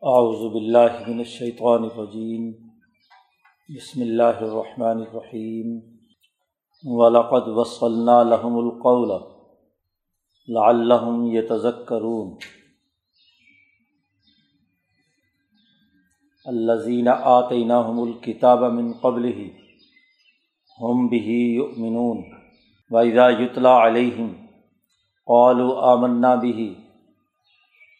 اعوذ باللہ من الشیطان الرجیم بسم اللہ الرحمن الرحیم ولقد وصلنا لهم القول. لعلهم يتذكرون. الذين آتيناهم الكتاب من قبله هم به يؤمنون. وإذا يتلى عليهم قالوا آمنا به.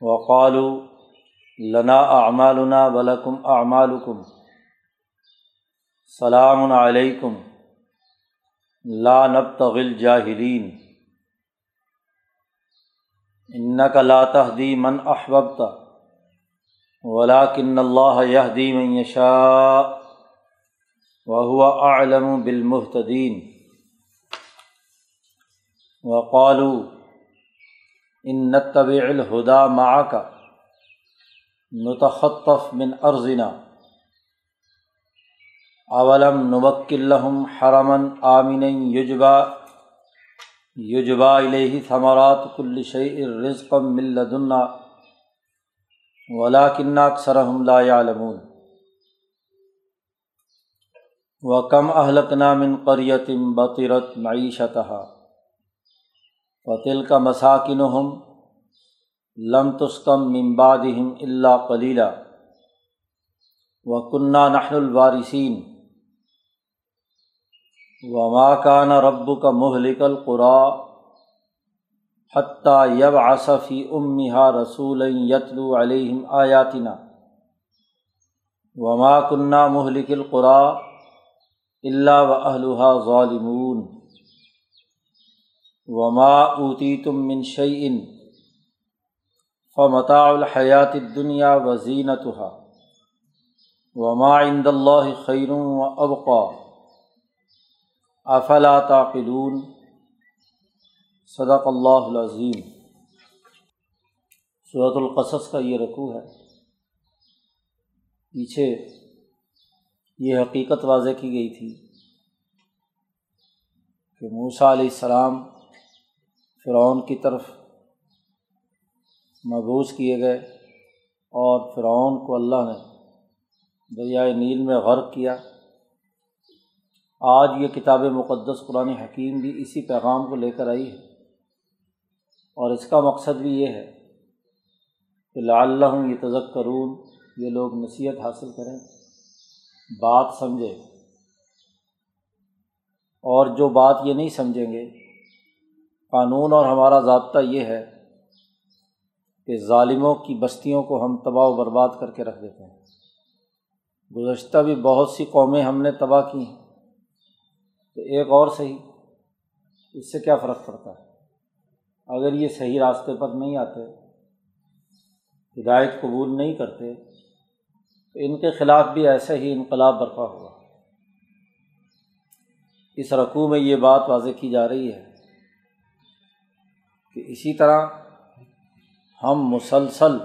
وقالو لنا اعمالنا ولکم اعمالکم سلام علیکم لا نبتغی الجاہلین انک لا تهدی من احببت ولكن اللہ يهدی من یشاء وهو اعلم بالمهتدین وقالوا ان نتب الہدا مع کا نتخطف من ارزنا اولم نبک الحم حرمن آمن یجبا یجبا الہ ثمرات کل شعی رزقم ملدنا ولاکن اکثرحم لا علمون و کم اہلکنا من قریتم بطرت معیشتہ وطل کا مساکن ہم لم تسکم ممبادہم اللہ کلیلہ و کنہ نحن الوارثین و ماکان رب کا مہلک القرا حتیٰ یب آصفی امہا رسول یتلو علیہم آیاتنا وما کنہ مہلک القرا اللہ و اہلحا ظالمون. وما اوتی تم من شعین فمتا الحیات دنیا و زینتحا وما عند اللہ خیر و ابقا افلا تعقلون صدق اللہ العظیم صورت القصص کا یہ رقوع ہے۔ پیچھے یہ حقیقت واضح کی گئی تھی کہ موسیٰ علیہ السلام فرعون کی طرف مبوس کیے گئے اور فرعون کو اللہ نے دریائے نیل میں غرق کیا۔ آج یہ کتاب مقدس قرآن حکیم بھی اسی پیغام کو لے کر آئی ہے۔ اور اس کا مقصد بھی یہ ہے کہ لعلہ یہ تذک کرون یہ لوگ نصیحت حاصل کریں، بات سمجھیں۔ اور جو بات یہ نہیں سمجھیں گے قانون اور ہمارا ضابطہ یہ ہے کہ ظالموں کی بستیوں کو ہم تباہ و برباد کر کے رکھ دیتے ہیں۔ گزشتہ بھی بہت سی قومیں ہم نے تباہ کی ہیں۔ تو ایک اور صحیح، اس سے کیا فرق پڑتا ہے؟ اگر یہ صحیح راستے پر نہیں آتے، ہدایت قبول نہیں کرتے، تو ان کے خلاف بھی ایسے ہی انقلاب برپا ہوا۔ اس رقوع میں یہ بات واضح کی جا رہی ہے۔ کہ اسی طرح ہم مسلسل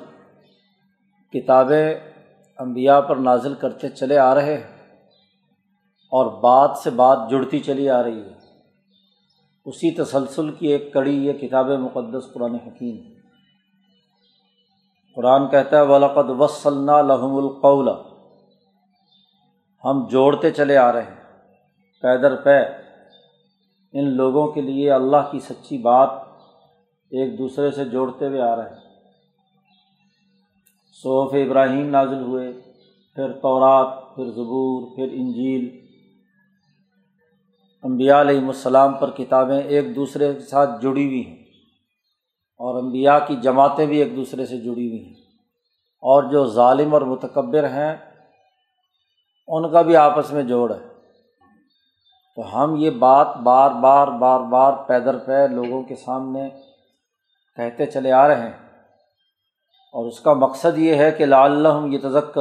کتابیں انبیاء پر نازل کرتے چلے آ رہے ہیں اور بات سے بات جڑتی چلی آ رہی ہے۔ اسی تسلسل کی ایک کڑی یہ کتاب مقدس قرآن حکیم قرآن کہتا ہے، ولقد وصلنا لحم القول۔ ہم جوڑتے چلے آ رہے ہیں۔ پیدر پے، ان لوگوں کے لیے اللہ کی سچی بات ایک دوسرے سے جوڑتے ہوئے آ رہے ہیں۔ صوف ابراہیم نازل ہوئے، پھر تورات، پھر زبور، پھر انجیل۔ امبیا علیہم السلام پر کتابیں ایک دوسرے کے ساتھ جڑی ہوئی ہیں۔ اور امبیا کی جماعتیں بھی ایک دوسرے سے جڑی ہوئی ہیں۔ اور جو ظالم اور متکبر ہیں، ان کا بھی آپس میں جوڑ ہے۔ تو ہم یہ بات بار بار بار بار پیدر پہ لوگوں کے سامنے کہتے چلے آ رہے ہیں۔ اور اس کا مقصد یہ ہے کہ لا اللہ یہ تزک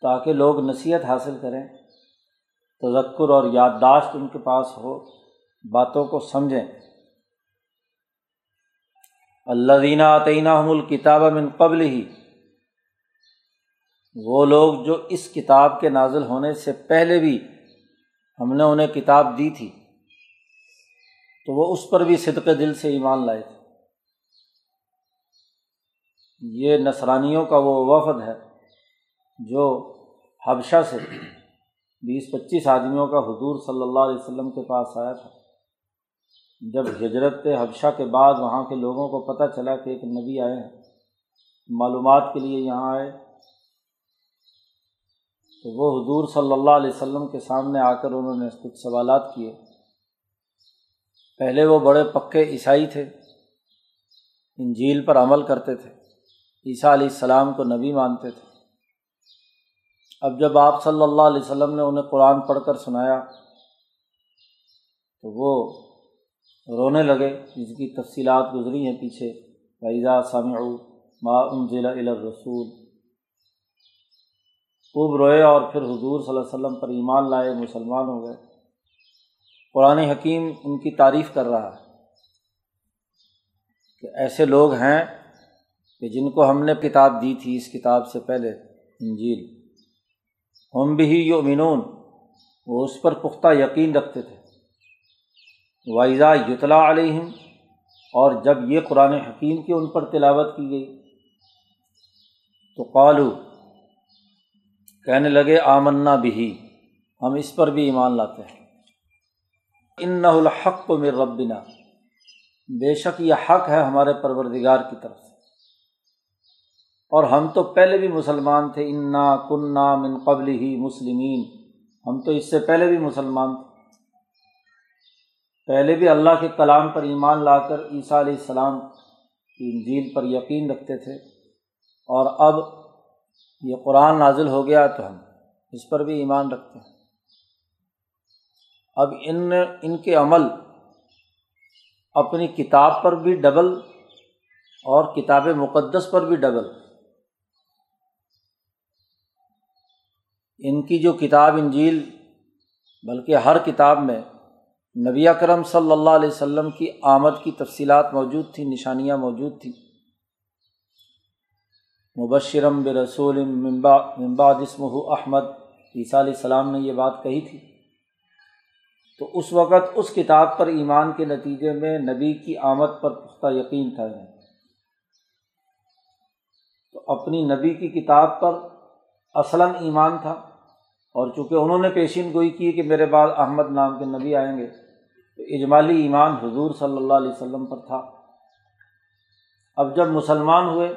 تاکہ لوگ نصیحت حاصل کریں، تذکر اور یادداشت ان کے پاس ہو، باتوں کو سمجھیں۔ اللہ دینا عطینہ الکتاب من قبل ہی وہ لوگ جو اس کتاب کے نازل ہونے سے پہلے بھی ہم نے انہیں کتاب دی تھی۔ تو وہ اس پر بھی صدق دل سے ایمان لائے تھے۔ یہ نسرانیوں کا وہ وفد ہے جو حبشہ سے بیس پچیس آدمیوں کا حضور صلی اللہ علیہ وسلم کے پاس آیا تھا۔ جب ہجرت حبشہ کے بعد وہاں کے لوگوں کو پتہ چلا کہ ایک نبی آئے ہیں، معلومات کے لیے یہاں آئے، تو وہ حضور صلی اللہ علیہ وسلم کے سامنے آ کر انہوں نے کچھ سوالات کیے۔ پہلے وہ بڑے پکے عیسائی تھے۔ انجیل پر عمل کرتے تھے۔ عیسیٰ علیہ السلام کو نبی مانتے تھے۔ اب جب آپ صلی اللہ علیہ وسلم نے انہیں قرآن پڑھ کر سنایا، تو وہ رونے لگے۔ جس کی تفصیلات گزری ہیں پیچھے۔ فیضا سامع ما انزل الرسول خوب روئے اور پھر حضور صلی اللہ علیہ وسلم پر ایمان لائے، مسلمان ہو گئے۔ قرآن حکیم ان کی تعریف کر رہا ہے کہ ایسے لوگ ہیں کہ جن کو ہم نے کتاب دی تھی اس کتاب سے پہلے، انجیل۔ ہم بھی یؤمنون، وہ اس پر پختہ یقین رکھتے تھے۔ وائزا یتلا علیہم اور جب یہ قرآن حکیم کی ان پر تلاوت کی گئی، تو قالو کہنے لگے آمنا بھی ہم اس پر بھی ایمان لاتے ہیں۔ ان الحق کو میر ربنا۔ بے شک یہ حق ہے ہمارے پروردگار کی طرف سے۔ اور ہم تو پہلے بھی مسلمان تھے۔ انا کنہ من قبل ہی مسلمین۔ ہم تو اس سے پہلے بھی مسلمان تھے۔ پہلے بھی اللہ کے کلام پر ایمان لا کر عیسیٰ علیہ السلام کی انجیل پر یقین رکھتے تھے۔ اور اب یہ قرآن نازل ہو گیا تو ہم اس پر بھی ایمان رکھتے ہیں۔ اب ان ان کے عمل اپنی کتاب پر بھی ڈبل اور کتاب مقدس پر بھی ڈبل۔ ان کی جو کتاب انجیل، بلکہ ہر کتاب میں نبی اکرم صلی اللہ علیہ وسلم کی آمد کی تفصیلات موجود تھیں، نشانیاں موجود تھیں۔ مبشرم برسول ممبا ممبا جسم احمد، عیسیٰ علیہ السلام نے یہ بات کہی تھی۔ تو اس وقت اس کتاب پر ایمان کے نتیجے میں نبی کی آمد پر پختہ یقین تھا۔ انہیں تو اپنی نبی کی کتاب پر اصلاً ایمان تھا۔ اور چونکہ انہوں نے پیشین گوئی کی کہ میرے بعد احمد نام کے نبی آئیں گے، تو اجمالی ایمان حضور صلی اللہ علیہ وسلم پر تھا۔ اب جب مسلمان ہوئے،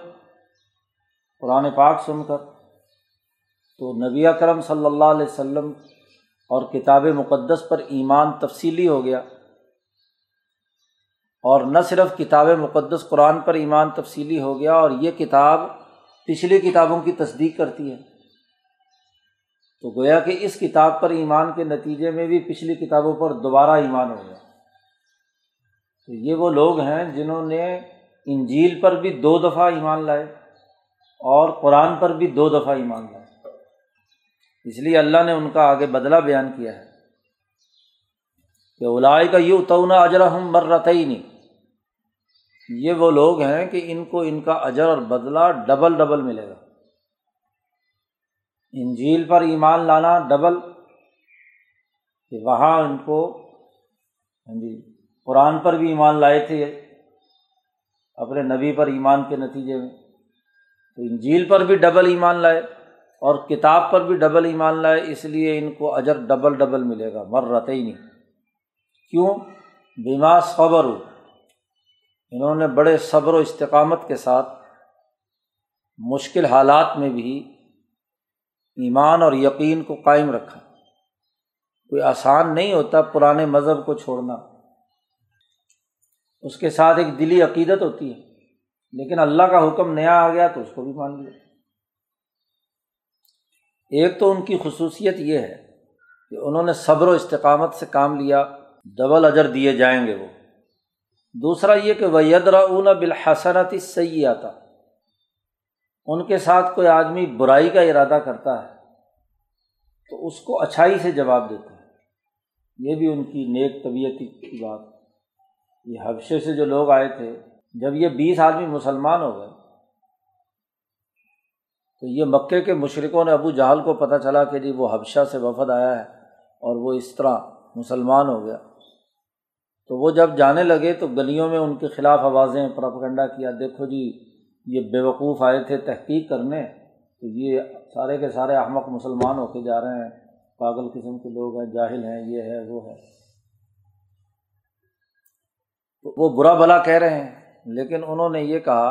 قرآن پاک سن کر، تو نبی اکرم صلی اللہ علیہ وسلم اور کتاب مقدس پر ایمان تفصیلی ہو گیا۔ اور نہ صرف کتاب مقدس قرآن پر ایمان تفصیلی ہو گیا، اور یہ کتاب پچھلی کتابوں کی تصدیق کرتی ہے۔ تو گویا کہ اس کتاب پر ایمان کے نتیجے میں بھی پچھلی کتابوں پر دوبارہ ایمان ہو گیا۔ تو یہ وہ لوگ ہیں جنہوں نے انجیل پر بھی دو دفعہ ایمان لائے اور قرآن پر بھی دو دفعہ ایمان لائے۔ اس لیے اللہ نے ان کا آگے بدلہ بیان کیا ہے کہ اولائے کا یہ اتونا اجرا ہم مرت ہی نہیں یہ وہ لوگ ہیں کہ ان کو ان کا اجر اور بدلہ ڈبل ڈبل ملے گا۔ انجیل پر ایمان لانا ڈبل۔ کہ وہاں ان کو ہاں جی قرآن پر بھی ایمان لائے تھے، اپنے نبی پر ایمان کے نتیجے میں۔ تو انجیل پر بھی ڈبل ایمان لائے۔ اور کتاب پر بھی ڈبل ایمان لائے، اس لیے ان کو اجر ڈبل ڈبل ملے گا مر رہتے ہی نہیں کیوں؟ بیما صبر ہو انہوں نے بڑے صبر و استقامت کے ساتھ مشکل حالات میں بھی ایمان اور یقین کو قائم رکھا۔ کوئی آسان نہیں ہوتا پرانے مذہب کو چھوڑنا۔ اس کے ساتھ ایک دلی عقیدت ہوتی ہے، لیکن اللہ کا حکم نیا آ گیا تو اس کو بھی مان لیا۔ ایک تو ان کی خصوصیت یہ ہے کہ انہوں نے صبر و استقامت سے کام لیا ڈبل اجر دیے جائیں گے وہ۔ دوسرا یہ کہ ویدرا اون بالحسنت سیاتا ان کے ساتھ کوئی آدمی برائی کا ارادہ کرتا ہے تو اس کو اچھائی سے جواب دیتے ہیں یہ بھی ان کی نیک طبیعت کی بات۔ یہ حبشے سے جو لوگ آئے تھے، جب یہ بیس آدمی مسلمان ہو گئے تو یہ مکے کے مشرقوں نے ابو جہل کو پتہ چلا کہ جی وہ حبشہ سے وفد آیا ہے اور وہ اس طرح مسلمان ہو گیا۔ تو وہ جب جانے لگے تو گلیوں میں ان کے خلاف آوازیں پراپگنڈا کیا۔ دیکھو جی یہ بیوقوف آئے تھے تحقیق کرنے۔ تو یہ سارے کے سارے احمق مسلمان ہو کے جا رہے ہیں۔ پاگل قسم کے لوگ ہیں، جاہل ہیں، یہ ہے، وہ ہے۔ تو وہ برا بلا کہہ رہے ہیں، لیکن انہوں نے یہ کہا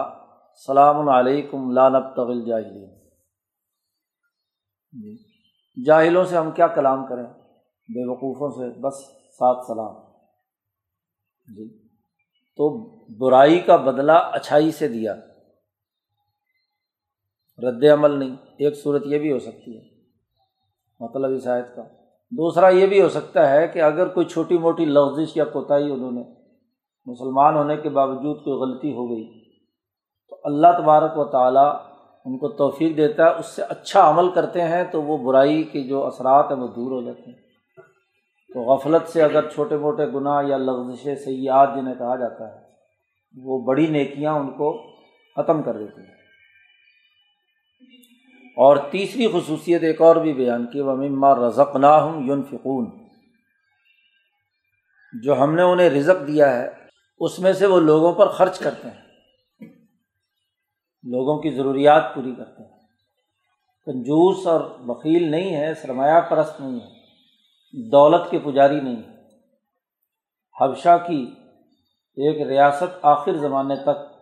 السلام علیکم لانب طول جاہلین جی۔ جاہلوں سے ہم کیا کلام کریں؟ بے وقوفوں سے بس سات سلام۔ جی۔ تو برائی کا بدلہ اچھائی سے دیا۔ رد عمل نہیں، ایک صورت یہ بھی ہو سکتی ہے۔ مطلب اس آیت کا۔ دوسرا یہ بھی ہو سکتا ہے کہ اگر کوئی چھوٹی موٹی لفزش یا کوتاہی انہوں نے مسلمان ہونے کے باوجود کوئی غلطی ہو گئی، تو اللہ تبارک و تعالیٰ ان کو توفیق دیتا ہے، اس سے اچھا عمل کرتے ہیں تو وہ برائی کے جو اثرات ہیں وہ دور ہو جاتے ہیں۔ تو غفلت سے اگر چھوٹے موٹے گناہ یا لغزش سیاحت جنہیں کہا جاتا ہے، وہ بڑی نیکیاں ان کو ختم کر دیتی ہیں۔ اور تیسری خصوصیت ایک اور بھی بیان کی وہ مما رزق نہ ہوں یون فکون جو ہم نے انہیں رزق دیا ہے، اس میں سے وہ لوگوں پر خرچ کرتے ہیں۔ لوگوں کی ضروریات پوری کرتے ہیں۔ کنجوس اور وکیل نہیں ہے، سرمایہ پرست نہیں ہے، دولت کے پجاری نہیں ہے۔ حبشہ کی ایک ریاست آخر زمانے تک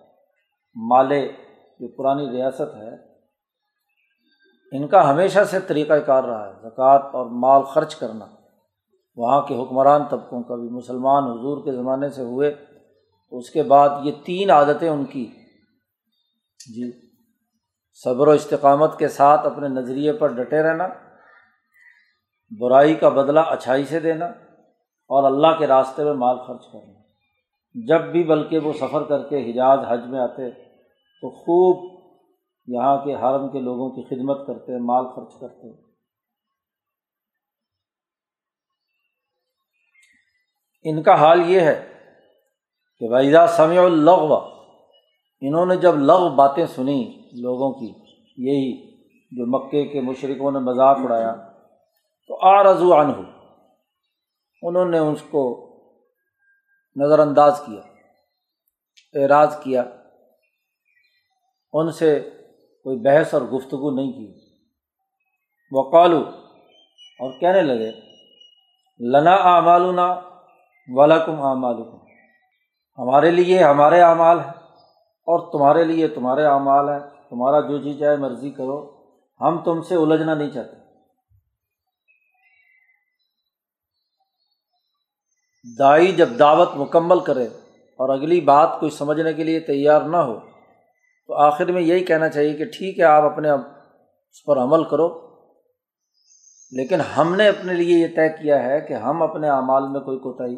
مالے جو پرانی ریاست ہے، ان کا ہمیشہ سے طریقۂ کار رہا ہے، زکوٰۃ اور مال خرچ کرنا۔ وہاں کے حکمران طبقوں کا بھی، مسلمان حضور کے زمانے سے ہوئے، اس کے بعد یہ تین عادتیں ان کی۔ جی صبر و استقامت کے ساتھ اپنے نظریے پر ڈٹے رہنا، برائی کا بدلہ اچھائی سے دینا اور اللہ کے راستے میں مال خرچ کرنا۔ جب بھی بلکہ وہ سفر کر کے حجاز حج میں آتے تو خوب یہاں کے حرم کے لوگوں کی خدمت کرتے، مال خرچ کرتے۔ ان کا حال یہ ہے کہ ویزا سمع الغ انہوں نے جب لغ باتیں سنی لوگوں کی، یہی جو مکے کے مشرقوں نے مذاق اڑایا، تو آ رضو ہو انہوں نے اس کو نظر انداز کیا، اعراض کیا، ان سے کوئی بحث اور گفتگو نہیں کی۔ وقالو، اور کہنے لگے، لنا اعمالنا ولکم اعمالکم۔ ہمارے لیے ہمارے اعمال ہیں۔ اور تمہارے لیے تمہارے اعمال ہیں، تمہارا جو جی چاہے مرضی کرو، ہم تم سے الجھنا نہیں چاہتے۔ دائی جب دعوت مکمل کرے اور اگلی بات کوئی سمجھنے کے لیے تیار نہ ہو، تو آخر میں یہی کہنا چاہیے کہ ٹھیک ہے، آپ اپنے اس پر عمل کرو۔ لیکن ہم نے اپنے لیے یہ طے کیا ہے کہ ہم اپنے اعمال میں کوئی کوتاہی،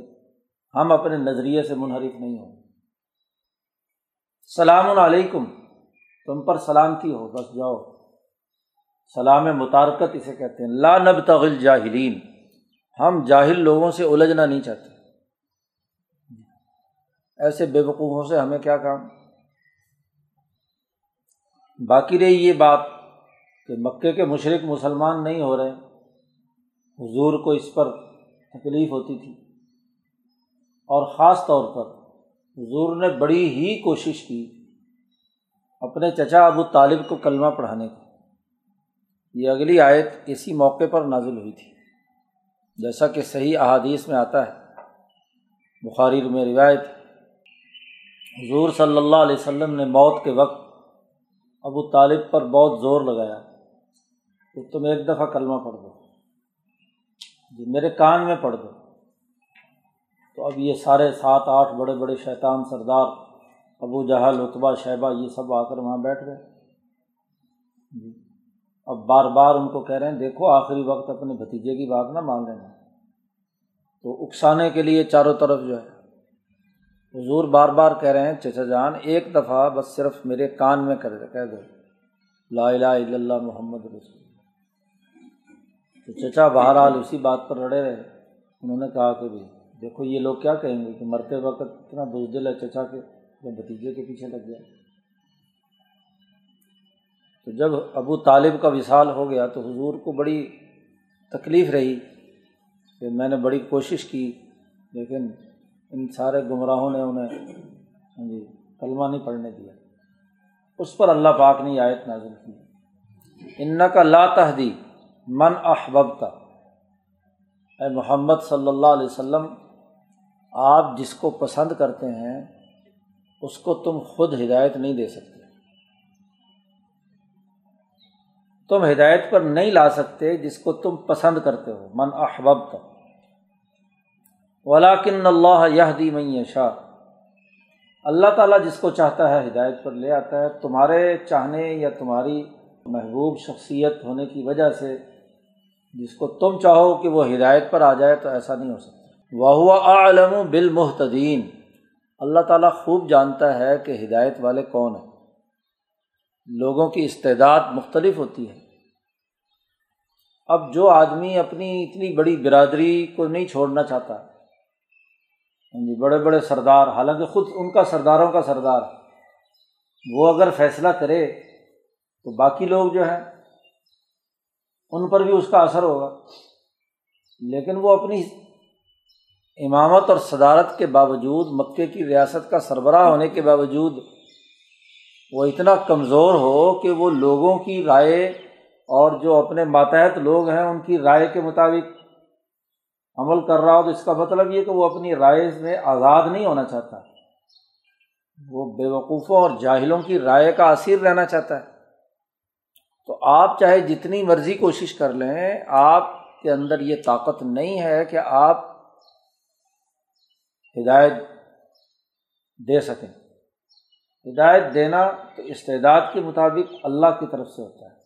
ہم اپنے نظریے سے منحرف نہیں ہوں۔ سلام علیکم۔ تم پر سلامتی ہو، بس جاؤ۔ سلام متارکت اسے کہتے ہیں۔ لا نب تغل جاہلین۔ ہم جاہل لوگوں سے الجھنا نہیں چاہتے۔ ایسے بے وقوفوں سے ہمیں کیا کام؟ باقی رہی یہ بات کہ مکے کے مشرق مسلمان نہیں ہو رہے۔ حضور کو اس پر تکلیف ہوتی تھی۔ اور خاص طور پر حضور نے بڑی ہی کوشش کی اپنے چچا ابو طالب کو کلمہ پڑھانے کی یہ اگلی آیت اسی موقع پر نازل ہوئی تھی۔ جیسا کہ صحیح احادیث میں آتا ہے۔ بخاری میں روایت حضور صلی اللہ علیہ وسلم نے موت کے وقت ابو طالب پر بہت زور لگایا۔ کہ تم ایک دفعہ کلمہ پڑھ دو۔ جی میرے کان میں پڑھ دو۔ تو اب یہ سارے سات آٹھ بڑے بڑے شیطان سردار ابو جہل اتبا شیبہ، یہ سب آ کر وہاں بیٹھ گئے۔ جی۔ اب بار بار ان کو کہہ رہے ہیں، دیکھو آخری وقت اپنے بھتیجے کی بات نہ مان لینا تو اکسانے کے لیے چاروں طرف جو ہے، حضور بار بار کہہ رہے ہیں، چچا جان، ایک دفعہ بس صرف میرے کان میں کر کہہ دو، لا الہ الا اللہ محمد رسول تو چچا بہرحال اسی بات پر رڑے رہے۔ انہوں نے کہا کہ بھائی دیکھو، یہ لوگ کیا کہیں گے کہ مرتے وقت اتنا بزدل ہے چچا کے بھتیجے کے پیچھے لگ گیا۔ تو جب ابو طالب کا وصال ہو گیا تو حضور کو بڑی تکلیف رہی کہ میں نے بڑی کوشش کی، لیکن ان سارے گمراہوں نے انہیں ہاں جی کلمہ نہیں پڑھنے دیا۔ اس پر اللہ پاک نے آیت نازل کی۔ ان کا لا تحدی من احبب کا اے محمد صلی اللہ علیہ وسلم آپ جس کو پسند کرتے ہیں، اس کو تم خود ہدایت نہیں دے سکتے۔ تم ہدایت پر نہیں لا سکتے جس کو تم پسند کرتے ہو۔ من احباب کا ولاکن اللہ یہ دی میں شاہ اللہ تعالیٰ جس کو چاہتا ہے ہدایت پر لے آتا ہے۔ تمہارے چاہنے یا تمہاری محبوب شخصیت ہونے کی وجہ سے جس کو تم چاہو کہ وہ ہدایت پر آ جائے تو ایسا نہیں ہو سکتا۔ وہ عالم بالمحتدین اللہ تعالیٰ خوب جانتا ہے کہ ہدایت والے کون ہیں۔ لوگوں کی استعداد مختلف ہوتی ہے۔ اب جو آدمی اپنی اتنی بڑی برادری کو نہیں چھوڑنا چاہتا ہاں جی بڑے بڑے سردار، حالانکہ خود ان کا سرداروں کا سردار وہ اگر فیصلہ کرے تو باقی لوگ جو ہیں، ان پر بھی اس کا اثر ہوگا۔ لیکن وہ اپنی امامت اور صدارت کے باوجود مکے کی ریاست کا سربراہ ہونے کے باوجود وہ اتنا کمزور ہو کہ وہ لوگوں کی رائے اور جو اپنے ماتحت لوگ ہیں ان کی رائے کے مطابق عمل کر رہا ہو، تو اس کا مطلب یہ کہ وہ اپنی رائے میں آزاد نہیں ہونا چاہتا۔ وہ بے وقوفوں اور جاہلوں کی رائے کا اثر رہنا چاہتا ہے۔ تو آپ چاہے جتنی مرضی کوشش کر لیں، آپ کے اندر یہ طاقت نہیں ہے کہ آپ ہدایت دے سکیں۔ ہدایت دینا تو استعداد کے مطابق اللہ کی طرف سے ہوتا ہے۔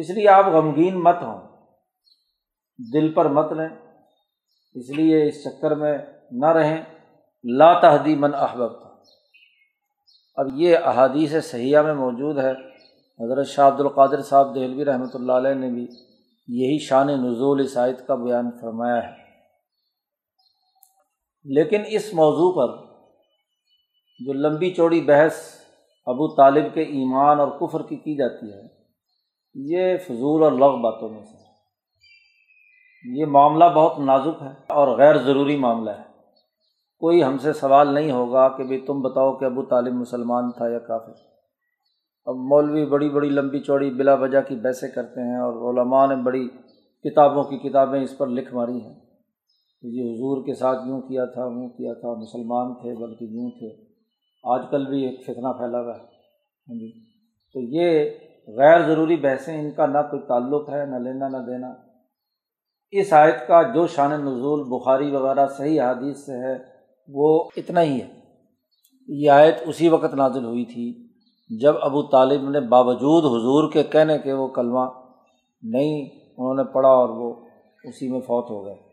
اس لیے آپ غمگین مت ہوں۔ دل پر مت لیں اس لیے اس چکر میں نہ رہیں۔ لا تحدی من احباب تھا اب یہ احادیث صحیحہ میں موجود ہے۔ حضرت شاہ عبد القادر صاحب دہلوی رحمۃ اللہ علیہ نے بھی یہی شان نزول عیسائیت کا بیان فرمایا ہے۔ لیکن اس موضوع پر جو لمبی چوڑی بحث ابو طالب کے ایمان اور کفر کی کی جاتی ہے، یہ فضول اور لغ باتوں میں سے یہ معاملہ بہت نازک ہے اور غیر ضروری معاملہ ہے۔ کوئی ہم سے سوال نہیں ہوگا کہ بھائی تم بتاؤ کہ ابو طالب مسلمان تھا یا کافر۔ اب مولوی بڑی بڑی لمبی چوڑی بلا وجہ کی بحثیں کرتے ہیں اور علماء نے بڑی کتابوں کی کتابیں اس پر لکھ ماری ہیں۔ یہ حضور کے ساتھ یوں کیا تھا یوں کیا تھا، مسلمان تھے بلکہ یوں تھے۔ آج کل بھی ایک فتنہ پھیلا ہوا ہے۔ ہاں جی۔ تو یہ غیر ضروری بحثیں، ان کا نہ کوئی تعلق ہے، نہ لینا، نہ دینا۔ اس آیت کا جو شان نزول بخاری وغیرہ صحیح حادث سے ہے، وہ اتنا ہی ہے۔ یہ آیت اسی وقت نازل ہوئی تھی جب ابو طالب نے باوجود حضور کے کہنے کے وہ کلمہ نہیں انہوں نے پڑھا اور وہ اسی میں فوت ہو گئے۔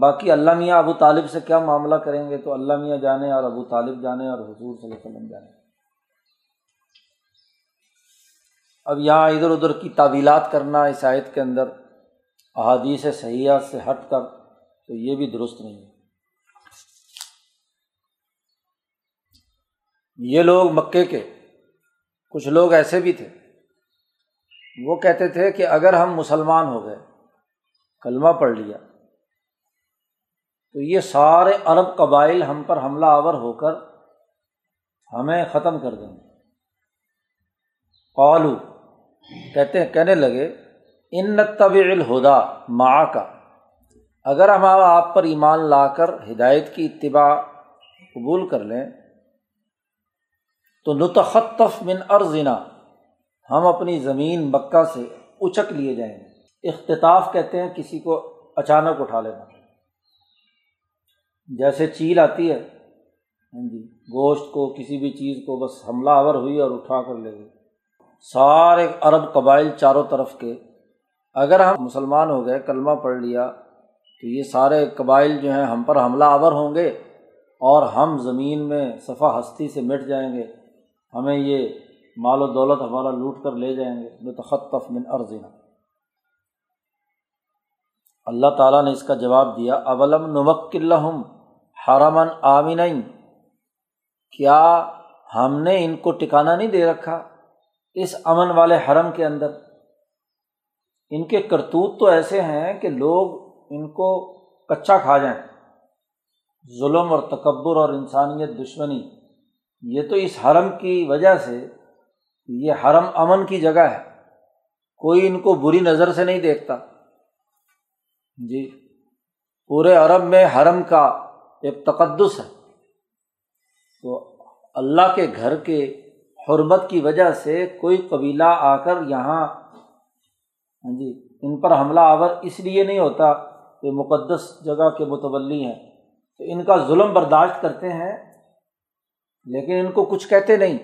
باقی اللہ میاں ابو طالب سے کیا معاملہ کریں گے تو اللہ میاں جانے اور ابو طالب جانے اور حضور صلی اللہ علیہ وسلم جانے؟ اب یہاں ادھر ادھر کی تعویلات کرنا اس آیت کے اندر احادیث سیاحت سے ہٹ کر تو یہ بھی درست نہیں ہے۔ یہ لوگ مکے کے، کچھ لوگ ایسے بھی تھے۔ وہ کہتے تھے کہ اگر ہم مسلمان ہو گئے، کلمہ پڑھ لیا تو یہ سارے عرب قبائل ہم پر حملہ آور ہو کر ہمیں ختم کر دیں گے۔ قالو، کہتے ہیں، کہنے لگے، ان طب الہدا ماں کا۔ اگر ہم آپ پر ایمان لا کر ہدایت کی اتباع قبول کر لیں، تو نتخطف من ارزنا ہم اپنی زمین مکہ سے اچک لیے جائیں گے۔ اختتاف کہتے ہیں، کسی کو اچانک اٹھا لینا۔ جیسے چیل آتی ہے ہاں جی گوشت کو، کسی بھی چیز کو بس حملہ آور ہوئی اور اٹھا کر لے گئی سارے عرب قبائل چاروں طرف کے، اگر ہم مسلمان ہو گئے، کلمہ پڑھ لیا تو یہ سارے قبائل جو ہیں ہم پر حملہ آور ہوں گے اور ہم زمین میں صفا ہستی سے مٹ جائیں گے۔ ہمیں یہ مال و دولت ہمارا لوٹ کر لے جائیں گے۔ متخطف من عرضنا اللہ تعالیٰ نے اس کا جواب دیا، اولم نمک الحم حرمن آمین کیا ہم نے ان کو ٹکانا نہیں دے رکھا اس امن والے حرم کے اندر؟ ان کے کرتوت تو ایسے ہیں کہ لوگ ان کو کچا کھا جائیں۔ ظلم اور تکبر اور انسانیت دشمنی۔ یہ تو اس حرم کی وجہ سے یہ حرم امن کی جگہ ہے۔ کوئی ان کو بری نظر سے نہیں دیکھتا۔ جی پورے عرب میں حرم کا ایک تقدس ہے۔ تو اللہ کے گھر کے حرمت کی وجہ سے کوئی قبیلہ آ کر یہاں ہاں جی ان پر حملہ آور اس لیے نہیں ہوتا کہ مقدس جگہ کے متولی ہیں۔ تو ان کا ظلم برداشت کرتے ہیں، لیکن ان کو کچھ کہتے نہیں۔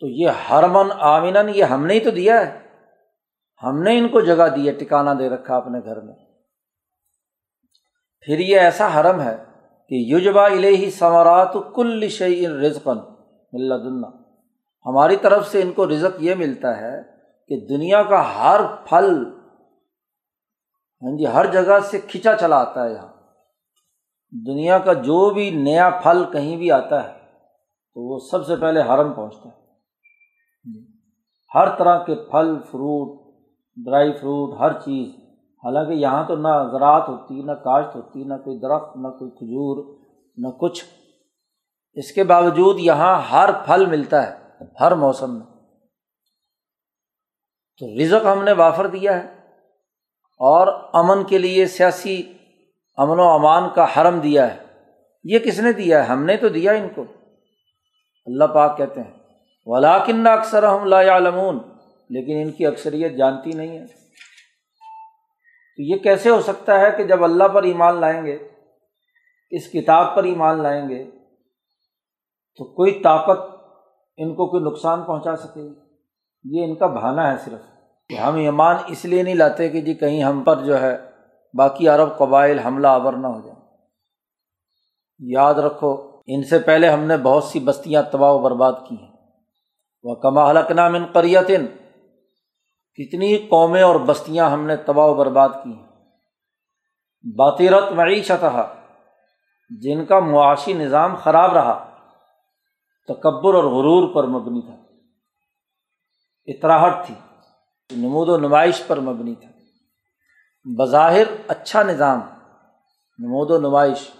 تو یہ ہرمن آمین یہ ہم نے ہی تو دیا ہے۔ ہم نے ان کو جگہ دی ہے ٹکانا دے رکھا اپنے گھر میں۔ پھر یہ ایسا حرم ہے کہ یوجبا الہی ثمرات کل شعی رزقن ملدن ہماری طرف سے ان کو رزق یہ ملتا ہے کہ دنیا کا ہر پھل ہاں جی ہر جگہ سے کھینچا چلا آتا ہے یہاں۔ دنیا کا جو بھی نیا پھل کہیں بھی آتا ہے، تو وہ سب سے پہلے حرم پہنچتا ہے۔ ہاں جی، ہر طرح کے پھل، فروٹ، ڈرائی فروٹ، ہر چیز۔ حالانکہ یہاں تو نہ زراعت ہوتی، نہ کاشت ہوتی، نہ کوئی درخت، نہ کوئی کھجور، نہ کچھ۔ اس کے باوجود یہاں ہر پھل ملتا ہے، ہر موسم میں۔ تو رزق ہم نے وافر دیا ہے اور امن کے لیے سیاسی امن و امان کا حرم دیا ہے۔ یہ کس نے دیا ہے؟ ہم نے تو دیا ان کو۔ اللہ پاک کہتے ہیں ولاکن اکثر ہم لا علمون لیکن ان کی اکثریت جانتی نہیں ہے۔ تو یہ کیسے ہو سکتا ہے کہ جب اللہ پر ایمان لائیں گے، اس کتاب پر ایمان لائیں گے، تو کوئی طاقت ان کو کوئی نقصان پہنچا سکے؟ گی یہ ان کا بہانا ہے صرف۔ کہ ہم ایمان اس لیے نہیں لاتے کہ جی کہیں ہم پر جو ہے باقی عرب قبائل حملہ آور نہ ہو جائیں۔ یاد رکھو، ان سے پہلے ہم نے بہت سی بستیاں تباہ و برباد کی ہیں۔ وہ کما حلق نام ان قریتن کتنی قومیں اور بستیاں ہم نے تباہ و برباد کی ہیں۔ باطیرت معیشت جن کا معاشی نظام خراب رہا، تکبر اور غرور پر مبنی تھا۔ اطراہٹ تھی، نمود و نمائش پر مبنی تھا۔ بظاہر اچھا نظام، نمود و نمائش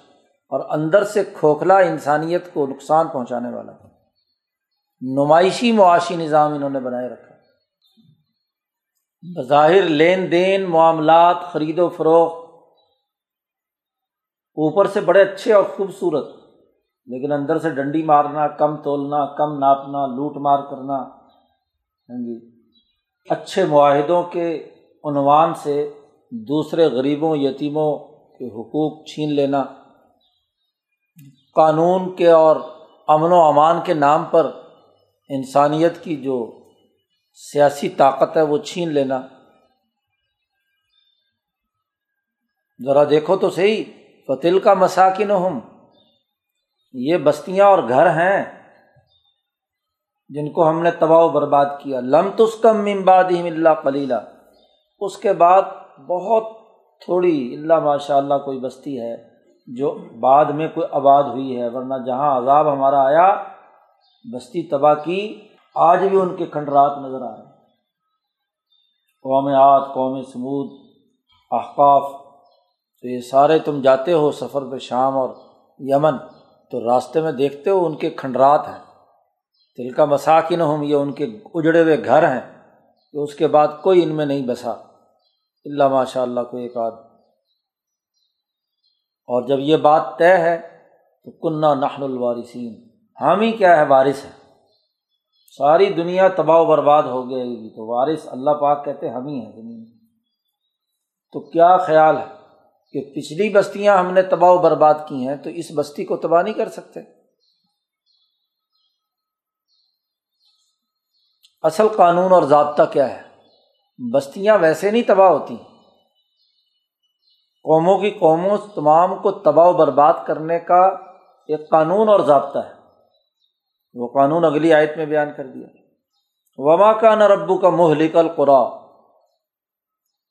اور اندر سے کھوکھلا انسانیت کو نقصان پہنچانے والا تھا۔ نمائشی معاشی نظام انہوں نے بنائے رکھا۔ بظاہر لین دین، معاملات، خرید و فروخت، اوپر سے بڑے اچھے اور خوبصورت، لیکن اندر سے ڈنڈی مارنا، کم تولنا، کم ناپنا، لوٹ مار کرنا ہاں جی اچھے معاہدوں کے عنوان سے دوسرے غریبوں، یتیموں کے حقوق چھین لینا، قانون کے اور امن و امان کے نام پر انسانیت کی جو سیاسی طاقت ہے، وہ چھین لینا۔ ذرا دیکھو تو صحیح فتل کا مساکن ہم یہ بستیاں اور گھر ہیں جن کو ہم نے تباہ و برباد کیا۔ لم تسکم ممباد اللہ کلیلہ اس کے بعد بہت تھوڑی اللہ ماشاء اللہ کوئی بستی ہے جو بعد میں کوئی آباد ہوئی ہے، ورنہ جہاں عذاب ہمارا آیا، بستی تباہ کی۔ آج بھی ان کے کھنڈرات نظر آ رہے ہیں۔ قوم عاد، قوم سمود احقاف، تو یہ سارے تم جاتے ہو سفر پہ شام اور یمن، تو راستے میں دیکھتے ہو ان کے کھنڈرات ہیں۔ دل کا مساکن ہوں یہ ان کے اجڑے ہوئے گھر ہیں۔ کہ اس کے بعد کوئی ان میں نہیں بسا۔ اللہ ماشاء اللہ کو ایک آدھ۔ اور جب یہ بات طے ہے، تو کنہ نحن الوارثین۔ ہم ہی کیا ہے وارث ہے ساری دنیا تباہ و برباد ہو گئے گی۔ تو وارث اللہ پاک کہتے ہم ہی ہیں زمین تو کیا خیال ہے کہ پچھلی بستیاں ہم نے تباہ و برباد کی ہیں تو اس بستی کو تباہ نہیں کر سکتے؟ اصل قانون اور ضابطہ کیا ہے؟ بستیاں ویسے نہیں تباہ ہوتی۔ قوموں کی قوموں تمام کو تباہ و برباد کرنے کا ایک قانون اور ضابطہ ہے۔ وہ قانون اگلی آیت میں بیان کر دیا وما کا نہ ربو کا محلک القرا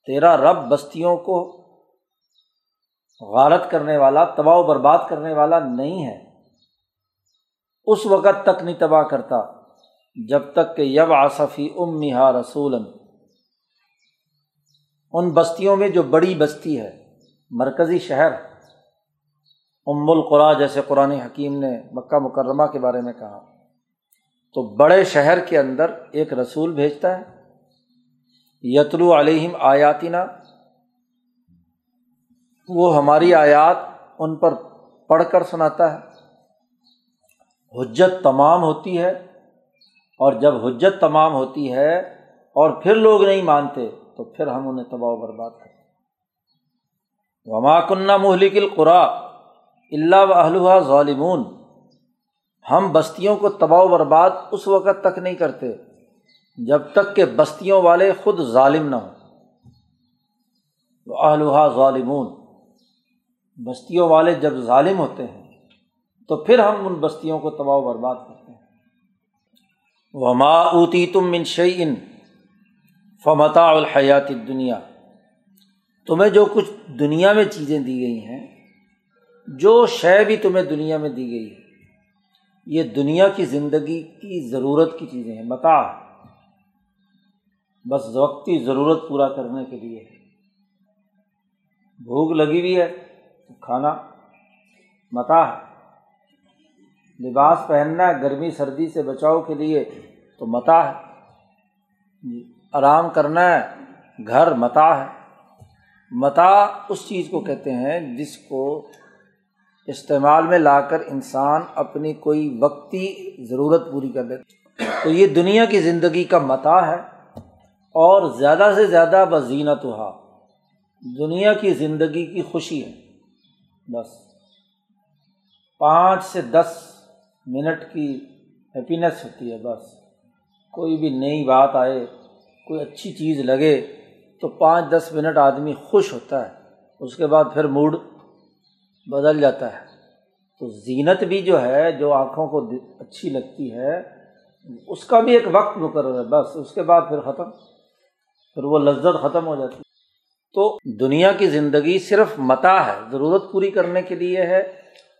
تیرا رب بستیوں کو غارت کرنے والا، تباہ و برباد کرنے والا نہیں ہے۔ اس وقت تک نہیں تباہ کرتا، جب تک کہ یب آصفی ام نہا رسول ان بستیوں میں جو بڑی بستی ہے، مرکزی شہر، ام القرا جیسے قرآن حکیم نے مکہ مکرمہ کے بارے میں کہا۔ تو بڑے شہر کے اندر ایک رسول بھیجتا ہے، یتلو علیہم آیاتینہ وہ ہماری آیات ان پر پڑھ کر سناتا ہے۔ حجت تمام ہوتی ہے، اور جب حجت تمام ہوتی ہے اور پھر لوگ نہیں مانتے، تو پھر ہم انہیں تباہ و برباد کرتے وما کنہ محلک القرا اللہ و اہلہ ظالمون۔ ہم بستیوں کو تباہ و برباد اس وقت تک نہیں کرتے جب تک کہ بستیوں والے خود ظالم نہ ہوں۔ اہلحا ظالمون۔ بستیوں والے جب ظالم ہوتے ہیں، تو پھر ہم ان بستیوں کو تباہ و برباد کرتے ہیں۔ وما اوتی تم من شعین فمتا الحیات دنیا تمہیں جو کچھ دنیا میں چیزیں دی گئی ہیں، جو شے بھی تمہیں دنیا میں دی گئی ہے یہ دنیا کی زندگی کی ضرورت کی چیزیں ہیں متا بس وقتی ضرورت پورا کرنے کے لیے۔ بھوک لگی ہوئی ہے تو کھانا۔ متا ہے لباس پہننا ہے، گرمی، سردی سے بچاؤ کے لیے تو متا ہے۔ جی، آرام کرنا ہے، گھر متا ہے۔ متا اس چیز کو کہتے ہیں جس کو استعمال میں لا کر انسان اپنی کوئی وقتی ضرورت پوری کر لیتا تو یہ دنیا کی زندگی کا متا ہے اور زیادہ سے زیادہ بزینت ہوا دنیا کی زندگی کی خوشی ہے۔ بس۔ پانچ سے دس منٹ کی ہیپینیس ہوتی ہے، بس۔ کوئی بھی نئی بات آئے، کوئی اچھی چیز لگے تو پانچ دس منٹ آدمی خوش ہوتا ہے۔ اس کے بعد پھر موڈ بدل جاتا ہے۔ تو زینت بھی جو ہے، جو آنکھوں کو اچھی لگتی ہے، اس کا بھی ایک وقت مقرر ہے۔ بس، اس کے بعد پھر ختم۔ پھر وہ لذت ختم ہو جاتی۔ ہے تو دنیا کی زندگی صرف متا ہے، ضرورت پوری کرنے کے لیے ہے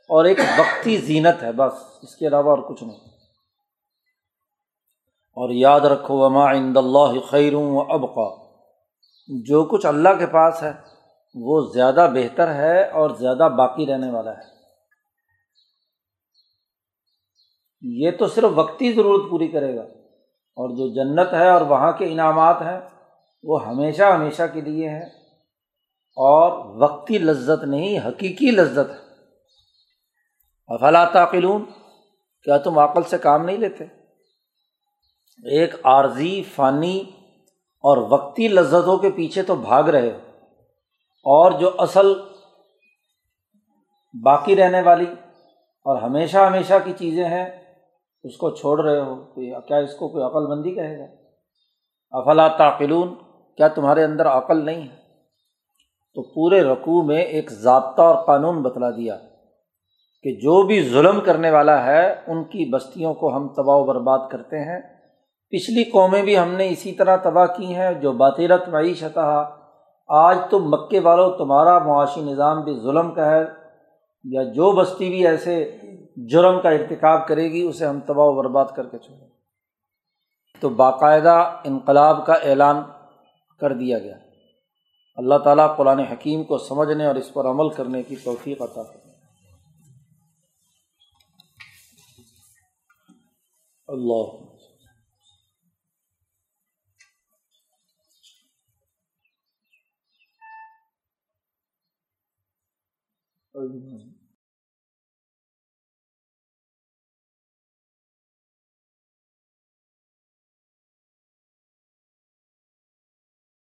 اور ایک وقتی زینت ہے۔ بس، اس کے علاوہ اور کچھ نہیں۔ اور یاد رکھو، وما عند اللہ خیروں و ابقا جو کچھ اللہ کے پاس ہے وہ زیادہ بہتر ہے اور زیادہ باقی رہنے والا ہے۔ یہ تو صرف وقتی ضرورت پوری کرے گا۔ اور جو جنت ہے اور وہاں کے انعامات ہیں، وہ ہمیشہ ہمیشہ کے لیے ہیں۔ اور وقتی لذت نہیں، حقیقی لذت ہے۔ افلا تعقلون؟ کیا تم عقل سے کام نہیں لیتے؟ ایک عارضی، فانی اور وقتی لذتوں کے پیچھے تو بھاگ رہے ہو۔ اور جو اصل باقی رہنے والی اور ہمیشہ ہمیشہ کی چیزیں ہیں، اس کو چھوڑ رہے ہو، کوئی کیا اس کو کوئی عقل مندی کہے گا؟ افلا تعقلون؟ کیا تمہارے اندر عقل نہیں ہے؟ تو پورے رقوع میں ایک ضابطہ اور قانون بتلا دیا کہ جو بھی ظلم کرنے والا ہے، ان کی بستیوں کو ہم تباہ و برباد کرتے ہیں۔ پچھلی قومیں بھی ہم نے اسی طرح تباہ کی ہیں، جو باطیرت معیشت آج تو مکے والوں تمہارا معاشی نظام بھی ظلم کا ہے، یا جو بستی بھی ایسے جرم کا ارتکاب کرے گی، اسے ہم تباہ و برباد کر کے چھوڑیں۔ تو باقاعدہ انقلاب کا اعلان کر دیا گیا۔ اللہ تعالیٰ قرآن حکیم کو سمجھنے اور اس پر عمل کرنے کی توفیق عطا کرے اللہ اور